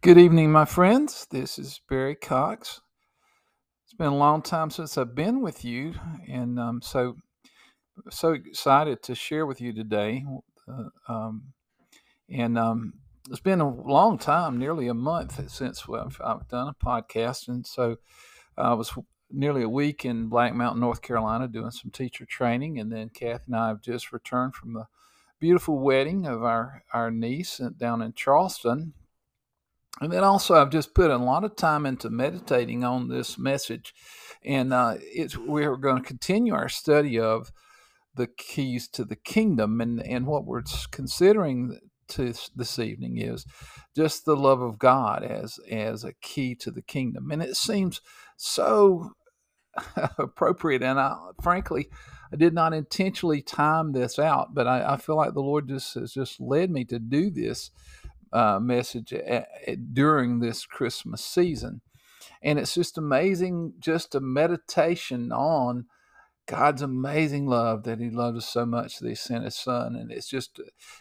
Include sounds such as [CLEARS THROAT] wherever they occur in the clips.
Good evening, my friends. This is Barry Cox. It's been a long time since I've been with you, and I'm so so excited to share with you today. Uh, um, and um, it's been a long time, nearly a month since I've, I've done a podcast, and so I was nearly a week in Black Mountain, North Carolina, doing some teacher training, and then Kath and I have just returned from the beautiful wedding of our our niece down in Charleston and then also, I've just put a lot of time into meditating on this message, and uh, it's we're going to continue our study of the keys to the kingdom, and and what we're considering to this evening is just the love of God as as a key to the kingdom, and it seems so [LAUGHS] appropriate. And I, frankly, I did not intentionally time this out, but I, I feel like the Lord just has just led me to do this uh, message at, at, during this Christmas season. And it's just amazing, just a meditation on God's amazing love that He loved us so much that He sent His Son, and it's just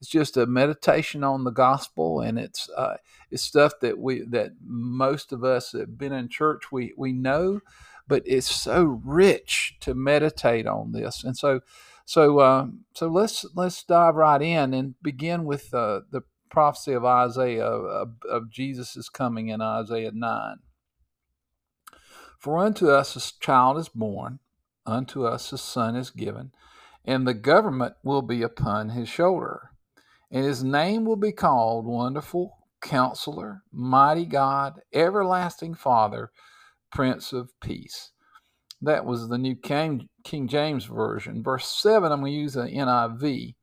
it's just a meditation on the gospel, and it's uh, it's stuff that we that most of us that have been in church we we know, but it's so rich to meditate on this, and so so uh, so let's let's dive right in and begin with uh, the prophecy of Isaiah of, of Jesus' coming in Isaiah 9. For unto us a child is born, unto us a son is given, and the government will be upon his shoulder. And his name will be called Wonderful Counselor, Mighty God, Everlasting Father, Prince of Peace. That was the New King, King James Version. Verse 7, I'm going to use the NIV.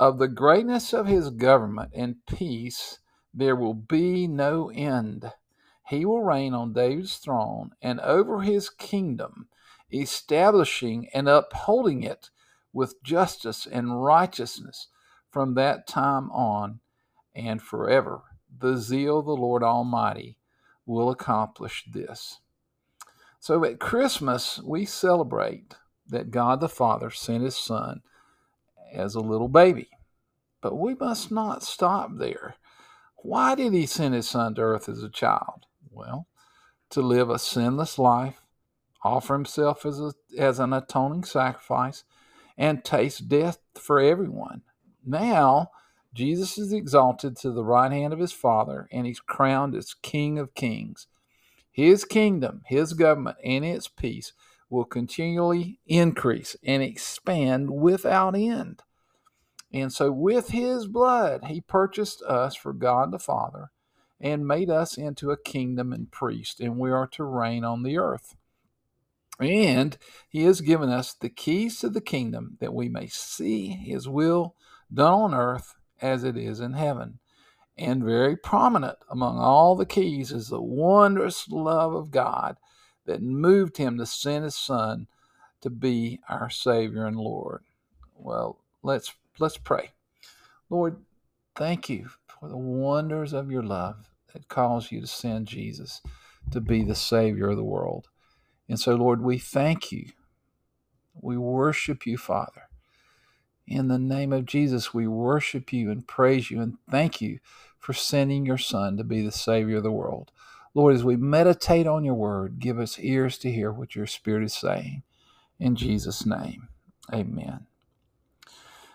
Of the greatness of his government and peace there will be no end. He will reign on David's throne and over his kingdom, establishing and upholding it with justice and righteousness from that time on and forever. The zeal of the Lord Almighty will accomplish this. So at Christmas, we celebrate that God the Father sent his Son as a little baby. But we must not stop there. Why did he send his son to earth as a child? Well, to live a sinless life, offer himself as, a, as an atoning sacrifice, and taste death for everyone. Now, Jesus is exalted to the right hand of his Father, and he's crowned as King of Kings. His kingdom, his government, and its peace will continually increase and expand without end. And so, with his blood, he purchased us for God the Father and made us into a kingdom and priest, and we are to reign on the earth. And he has given us the keys to the kingdom that we may see his will done on earth as it is in heaven. And very prominent among all the keys is the wondrous love of God that moved him to send his son to be our Savior and Lord. Well, let's Let's pray. Lord, thank you for the wonders of your love that caused you to send Jesus to be the Savior of the world. And so, Lord, we thank you. We worship you, Father. In the name of Jesus, we worship you and praise you and thank you for sending your Son to be the Savior of the world. Lord, as we meditate on your word, give us ears to hear what your Spirit is saying. In Jesus' name, amen.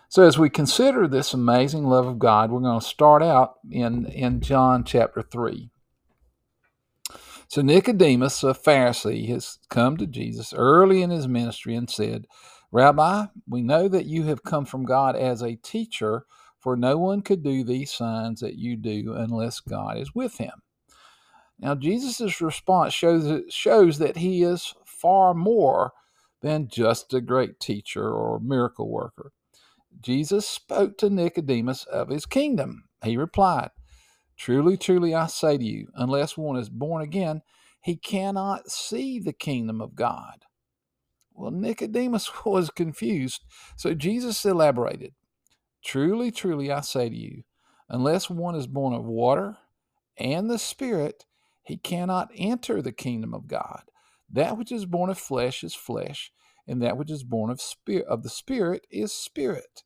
So, as we consider this amazing love of God, we're going to start out in, in John chapter 3. So, Nicodemus, a Pharisee, has come to Jesus early in his ministry and said, Rabbi, we know that you have come from God as a teacher, for no one could do these signs that you do unless God is with him. Now, Jesus' response shows, shows that he is far more than just a great teacher or miracle worker. Jesus spoke to Nicodemus of his kingdom. He replied, Truly, truly, I say to you, unless one is born again, he cannot see the kingdom of God. Well, Nicodemus [LAUGHS] was confused, so Jesus elaborated Truly, truly, I say to you, unless one is born of water and the Spirit, he cannot enter the kingdom of God. That which is born of flesh is flesh, and that which is born of spirit of the Spirit is spirit.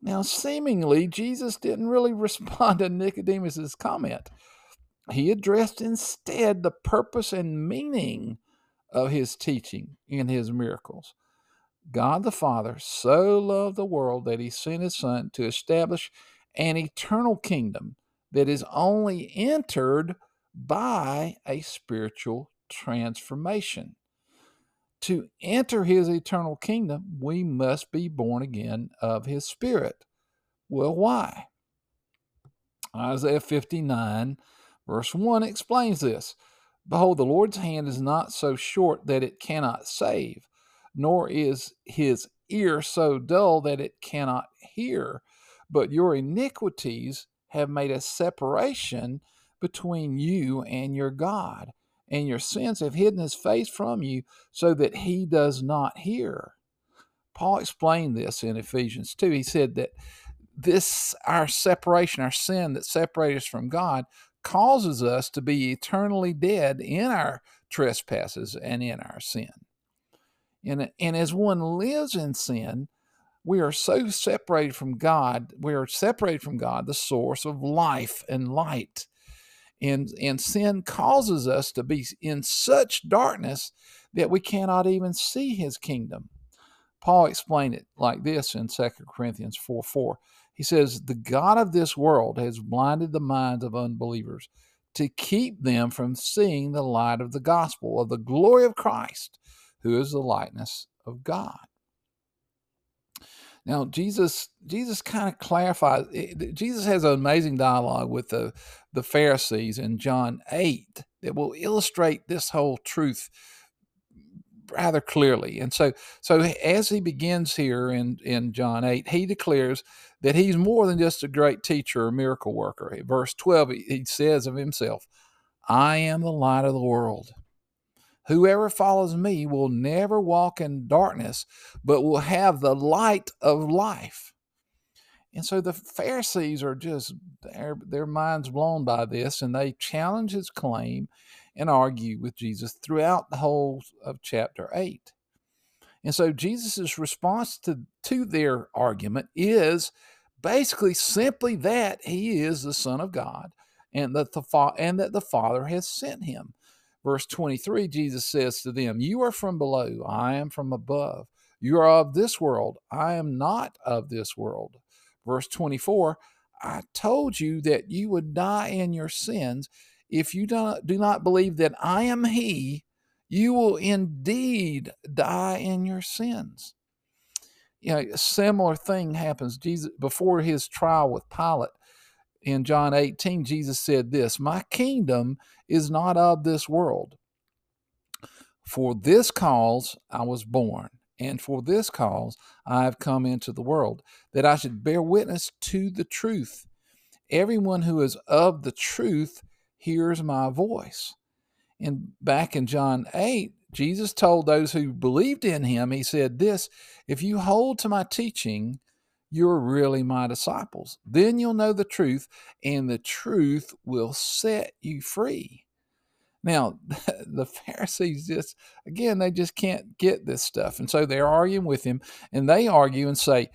Now, seemingly, Jesus didn't really [LAUGHS] respond to Nicodemus's comment. He addressed instead the purpose and meaning of his teaching and his miracles. God the Father so loved the world that he sent his Son to establish an eternal kingdom that is only entered by a spiritual transformation. To enter his eternal kingdom, we must be born again of his Spirit. Well, why? Isaiah 59, verse 1 explains this Behold, the Lord's hand is not so short that it cannot save, nor is his ear so dull that it cannot hear. But your iniquities have made a separation between you and your God, and your sins have hidden his face from you so that he does not hear. Paul explained this in Ephesians 2. He said that this, our separation, our sin that separates us from God, causes us to be eternally dead in our trespasses and in our sin. And, and as one lives in sin, we are so separated from God. We are separated from God, the source of life and light. And, and sin causes us to be in such darkness that we cannot even see his kingdom. Paul explained it like this in 2 Corinthians 4 4. He says, The God of this world has blinded the minds of unbelievers to keep them from seeing the light of the gospel of the glory of Christ, who is the likeness of God. Now, Jesus, Jesus kind of clarifies. Eh, Jesus has an amazing dialogue with the the Pharisees in John eight that will illustrate this whole truth rather clearly. And so, so as he begins here in in John eight, he declares that he's more than just a great teacher or miracle worker. Verse twelve, he says of himself, "I am the light of the world." Whoever follows me will never walk in darkness, but will have the light of life. And so the Pharisees are just, their, their minds blown by this, and they challenge his claim and argue with Jesus throughout the whole of chapter 8. And so Jesus' response to, to their argument is basically simply that he is the Son of God and that the, and that the Father has sent him. Verse 23, Jesus says to them, You are from below, I am from above. You are of this world, I am not of this world. Verse 24, I told you that you would die in your sins. If you do not, believe that I am He, you will indeed die in your sins. You know, a similar thing happens. Jesus before his trial with Pilate, in John 18, Jesus said this My kingdom is not of this world. For this cause I was born, and for this cause I have come into the world, that I should bear witness to the truth. Everyone who is of the truth hears my voice. And back in John 8, Jesus told those who believed in him, He said, This, if you hold to my teaching, you're really my disciples. Then you'll know the truth, and the truth will set you free. Now, [LAUGHS] the Pharisees just, again, they just can't get this stuff. And so they're arguing with him, and they argue and say,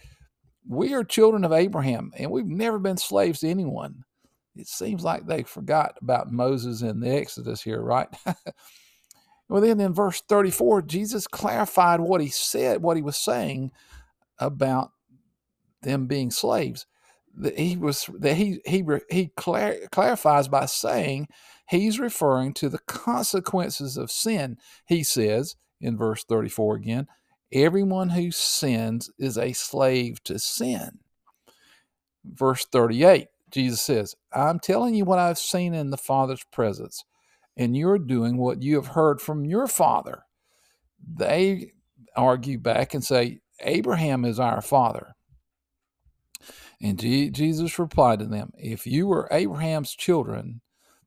We are children of Abraham, and we've never been slaves to anyone. It seems like they forgot about Moses and the Exodus here, right? [LAUGHS] well, then in verse 34, Jesus clarified what he said, what he was saying about them being slaves. That he was that he he he clar- clarifies by saying he's referring to the consequences of sin. He says in verse 34 again, everyone who sins is a slave to sin. Verse 38, Jesus says, I'm telling you what I've seen in the Father's presence, and you're doing what you have heard from your father. They argue back and say, Abraham is our father. And Jesus replied to them, If you were Abraham's children,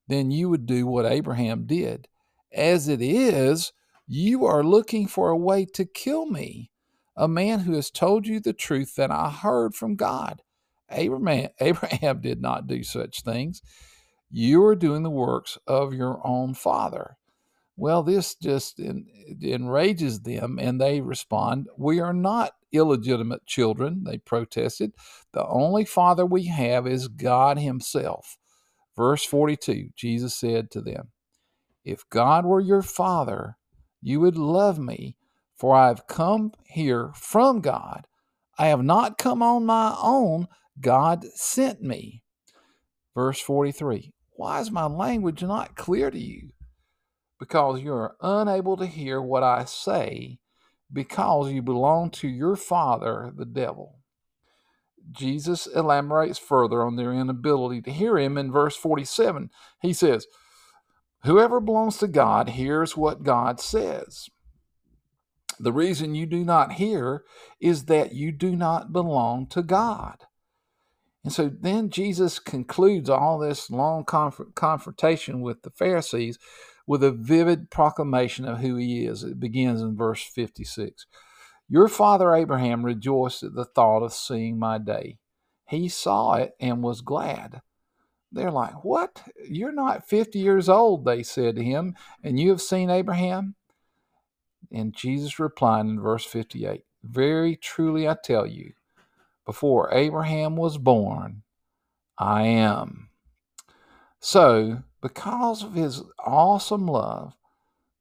then you would do what Abraham did. As it is, you are looking for a way to kill me, a man who has told you the truth that I heard from God. Abraham, [LAUGHS] Abraham did not do such things. You are doing the works of your own father. Well, this just enrages them, and they respond, We are not illegitimate children, they protested. The only father we have is God Himself. Verse 42 Jesus said to them, If God were your father, you would love me, for I have come here from God. I have not come on my own, God sent me. Verse 43 Why is my language not clear to you? Because you are unable to hear what I say because you belong to your father, the devil. Jesus elaborates further on their inability to hear him in verse 47. He says, Whoever belongs to God hears what God says. The reason you do not hear is that you do not belong to God. And so then Jesus concludes all this long conf- confrontation with the Pharisees with a vivid proclamation of who he is. It begins in verse 56. Your father Abraham rejoiced at the thought of seeing my day. He saw it and was glad. They're like, What? You're not 50 years old, they said to him, and you have seen Abraham? And Jesus replied in verse 58 Very truly I tell you, before Abraham was born, I am. So, because of his awesome love,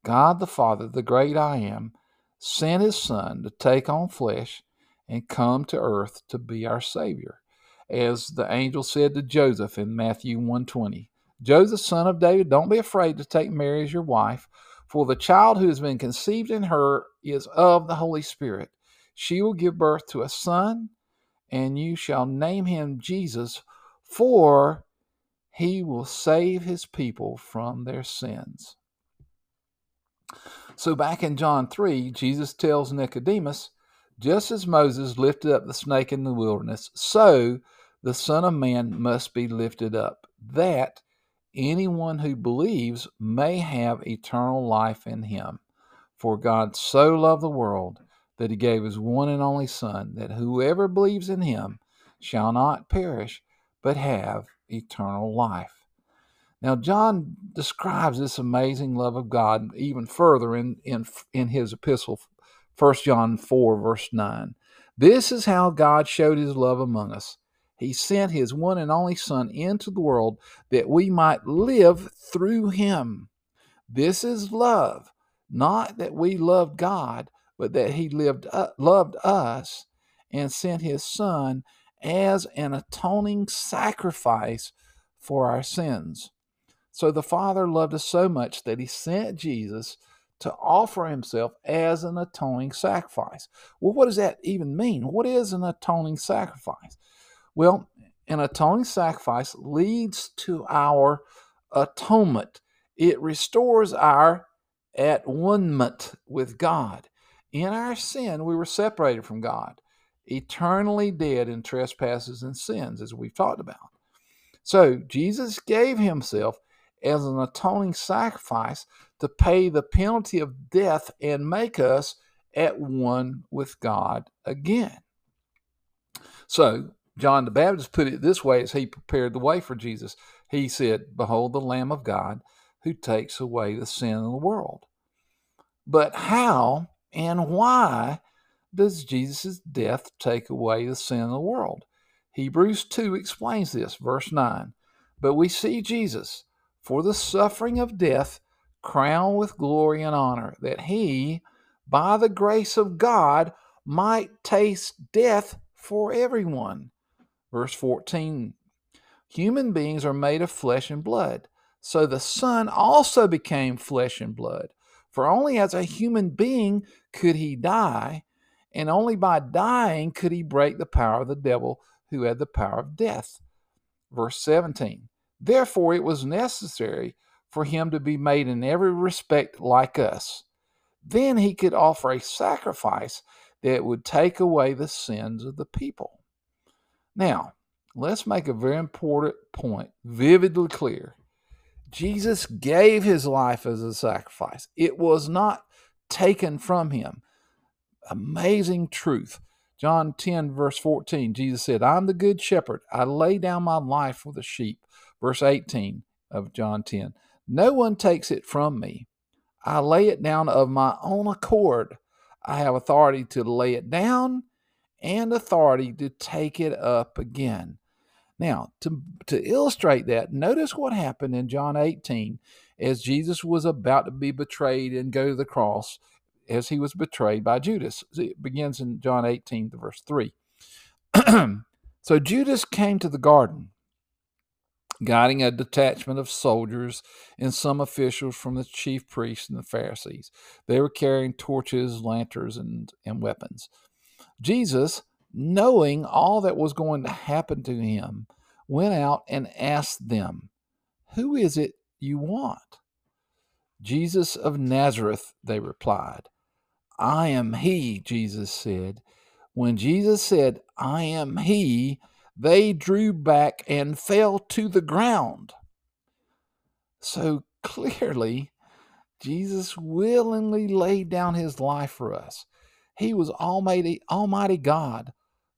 God the Father, the great I am, sent his Son to take on flesh and come to earth to be our Savior. As the angel said to Joseph in Matthew 120, Joseph, son of David, don't be afraid to take Mary as your wife, for the child who has been conceived in her is of the Holy Spirit. She will give birth to a son, and you shall name him Jesus, for he will save his people from their sins. So, back in John 3, Jesus tells Nicodemus, just as Moses lifted up the snake in the wilderness, so the Son of Man must be lifted up, that anyone who believes may have eternal life in him. For God so loved the world that he gave his one and only Son, that whoever believes in him shall not perish, but have eternal life. Now, John describes this amazing love of God even further in, in, in his epistle, 1 John 4, verse 9. This is how God showed his love among us. He sent his one and only Son into the world that we might live through him. This is love, not that we loved God, but that he lived, uh, loved us and sent his Son as an atoning sacrifice for our sins. So the Father loved us so much that he sent Jesus to offer himself as an atoning sacrifice. Well, what does that even mean? What is an atoning sacrifice? Well, an atoning sacrifice leads to our atonement. It restores our at one with God. In our sin, we were separated from God eternally dead in trespasses and sins, as we've talked about. So Jesus gave himself as an atoning sacrifice to pay the penalty of death and make us at one with God again. So John the Baptist put it this way as he prepared the way for Jesus. He said, Behold the Lamb of God who takes away the sin of the world. But how and why does Jesus' death take away the sin of the world? Hebrews 2 explains this, verse 9. But we see Jesus, for the suffering of death, crowned with glory and honor, that he, by the grace of God, might taste death for everyone. Verse 14 Human beings are made of flesh and blood, so the Son also became flesh and blood. For only as a human being could he die, and only by dying could he break the power of the devil who had the power of death. Verse 17 Therefore it was necessary for him to be made in every respect like us. Then he could offer a sacrifice that would take away the sins of the people. Now, let's make a very important point vividly clear. Jesus gave his life as a sacrifice, it was not taken from him amazing truth. John 10, verse 14, Jesus said, I'm the good shepherd. I lay down my life for the sheep. Verse 18 of John 10, no one takes it from me. I lay it down of my own accord. I have authority to lay it down and authority to take it up again. Now, to, to illustrate that, notice what happened in John 18 as Jesus was about to be betrayed and go to the cross as he was betrayed by Judas. It begins in John 18, verse 3. [CLEARS THROAT] so Judas came to the garden guiding a detachment of soldiers and some officials from the chief priests and the Pharisees. They were carrying torches, lanterns, and, and weapons. Jesus, knowing all that was going to happen to him, went out and asked them, Who is it you want? Jesus of Nazareth, they replied. I am he, Jesus said. When Jesus said, I am he, they drew back and fell to the ground. So clearly, Jesus willingly laid down his life for us. He was Almighty, Almighty God,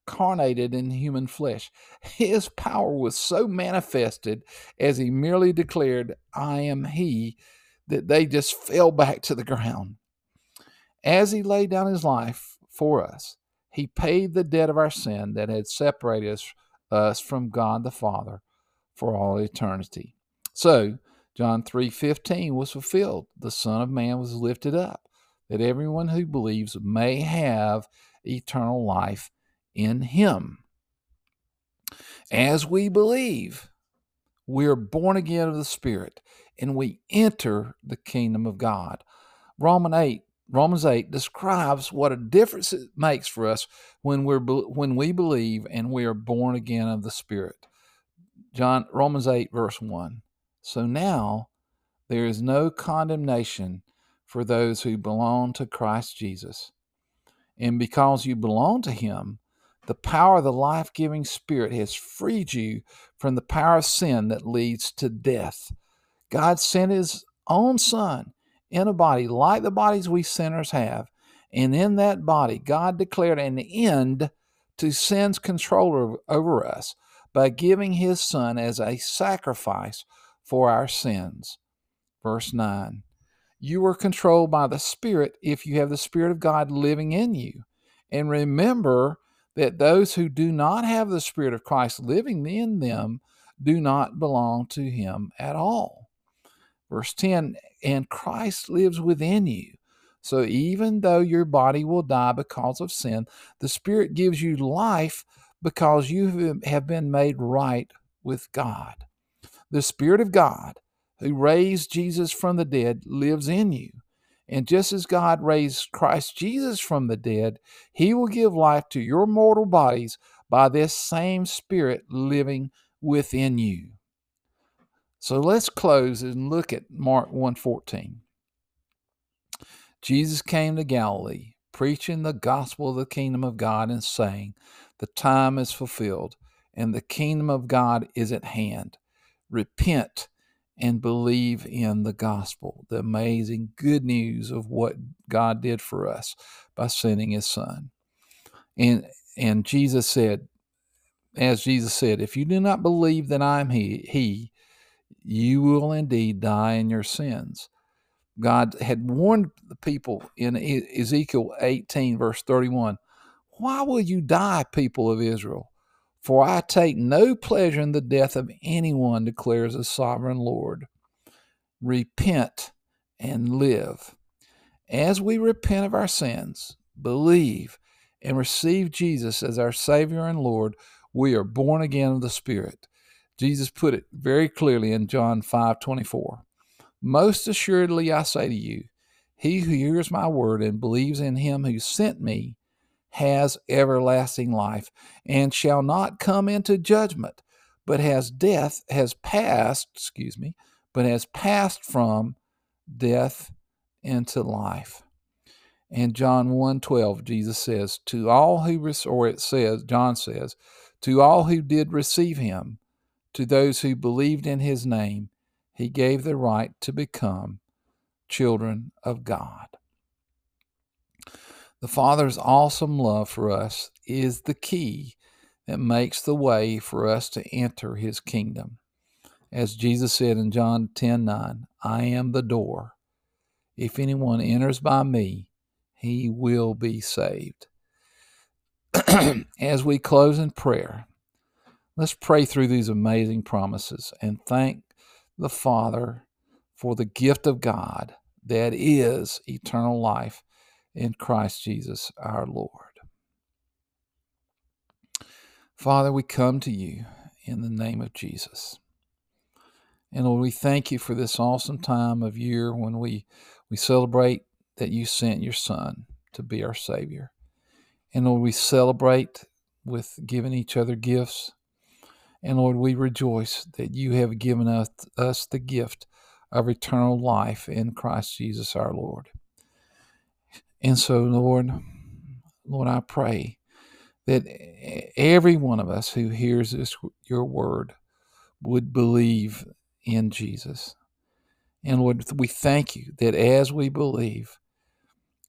carnated in human flesh. His power was so manifested as he merely declared, I am He, that they just fell back to the ground. As he laid down his life for us, he paid the debt of our sin that had separated us us from God the Father for all eternity. So, John 3:15 was fulfilled. The Son of Man was lifted up, that everyone who believes may have eternal life in him. As we believe, we are born again of the Spirit and we enter the kingdom of God. Romans 8 Romans 8 describes what a difference it makes for us when we're when we believe and we are born again of the Spirit. John Romans 8 verse 1. So now there is no condemnation for those who belong to Christ Jesus. And because you belong to him, the power of the life-giving spirit has freed you from the power of sin that leads to death. God sent his own son in a body like the bodies we sinners have. And in that body, God declared an end to sin's control over us by giving his son as a sacrifice for our sins. Verse 9 You are controlled by the Spirit if you have the Spirit of God living in you. And remember that those who do not have the Spirit of Christ living in them do not belong to him at all. Verse 10 And Christ lives within you. So even though your body will die because of sin, the Spirit gives you life because you have been made right with God. The Spirit of God, who raised Jesus from the dead, lives in you. And just as God raised Christ Jesus from the dead, he will give life to your mortal bodies by this same Spirit living within you. So let's close and look at Mark 1:14. Jesus came to Galilee, preaching the gospel of the kingdom of God and saying, "The time is fulfilled and the kingdom of God is at hand. Repent and believe in the gospel, the amazing good news of what God did for us by sending his son." And and Jesus said, as Jesus said, if you do not believe that I am he, he you will indeed die in your sins. God had warned the people in Ezekiel 18, verse 31 Why will you die, people of Israel? For I take no pleasure in the death of anyone, declares the sovereign Lord. Repent and live. As we repent of our sins, believe, and receive Jesus as our Savior and Lord, we are born again of the Spirit. Jesus put it very clearly in John 5 24. Most assuredly I say to you, he who hears my word and believes in him who sent me has everlasting life and shall not come into judgment, but has death, has passed, excuse me, but has passed from death into life. And John 1:12 Jesus says, "To all who or it says John says, to all who did receive him, to those who believed in his name, he gave the right to become children of God. The Father's awesome love for us is the key that makes the way for us to enter his kingdom. As Jesus said in John 10 9, I am the door. If anyone enters by me, he will be saved. [CLEARS THROAT] As we close in prayer, let's pray through these amazing promises and thank the Father for the gift of God that is eternal life in Christ Jesus our Lord. Father, we come to you in the name of Jesus. And Lord, we thank you for this awesome time of year when we, we celebrate that you sent your Son to be our Savior. And Lord, we celebrate with giving each other gifts. And Lord, we rejoice that you have given us, us the gift of eternal life in Christ Jesus our Lord. And so, Lord, Lord, I pray that every one of us who hears this your word would believe in Jesus. And Lord, we thank you that as we believe,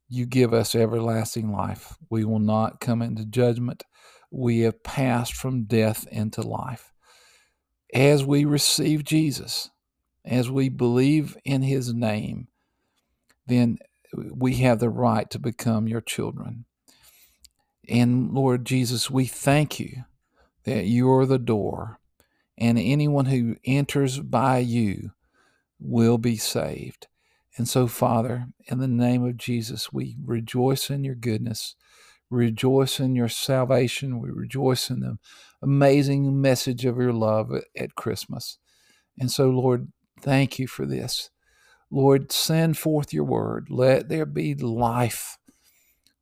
you give us everlasting life. We will not come into judgment. We have passed from death into life. As we receive Jesus, as we believe in his name, then we have the right to become your children. And Lord Jesus, we thank you that you're the door, and anyone who enters by you will be saved. And so, Father, in the name of Jesus, we rejoice in your goodness, rejoice in your salvation, we rejoice in the amazing message of your love at Christmas. And so, Lord, thank you for this. Lord, send forth your word. Let there be life.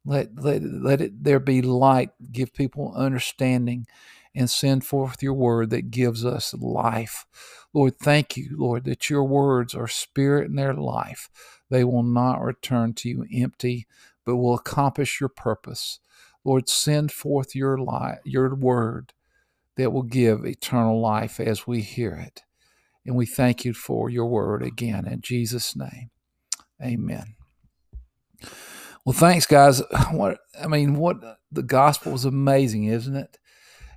Let, let, let it there be light. Give people understanding and send forth your word that gives us life. Lord, thank you, Lord, that your words are spirit and they're life. They will not return to you empty, but will accomplish your purpose. Lord, send forth your your word that will give eternal life as we hear it. And we thank you for your word again in Jesus' name. Amen. Well, thanks, guys. [SIGHS] What I mean, what the gospel is amazing, isn't it?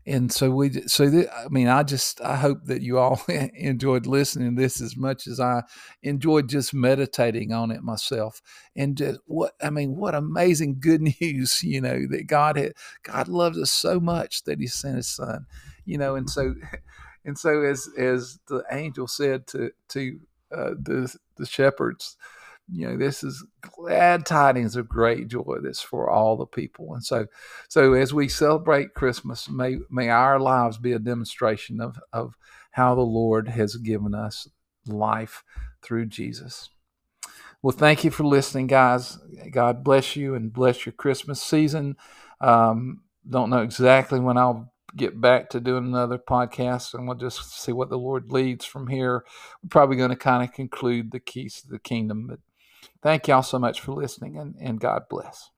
And so we, so th- I mean, I just I hope that you all [LAUGHS] enjoyed listening to this as much as I enjoyed just meditating on it myself. And just what I mean, what amazing good [LAUGHS] news, you know, that God had God loves us so much that He sent His Son, you know, and so [LAUGHS] and so as as the angel said to to uh, the the shepherds, you know, this is glad tidings of great joy. This for all the people, and so so as we celebrate Christmas, may may our lives be a demonstration of of how the Lord has given us life through Jesus. Well, thank you for listening, guys. God bless you and bless your Christmas season. Um, don't know exactly when I'll get back to doing another podcast and we'll just see what the Lord leads from here. We're probably going to kind of conclude the keys to the kingdom. But thank y'all so much for listening and, and God bless.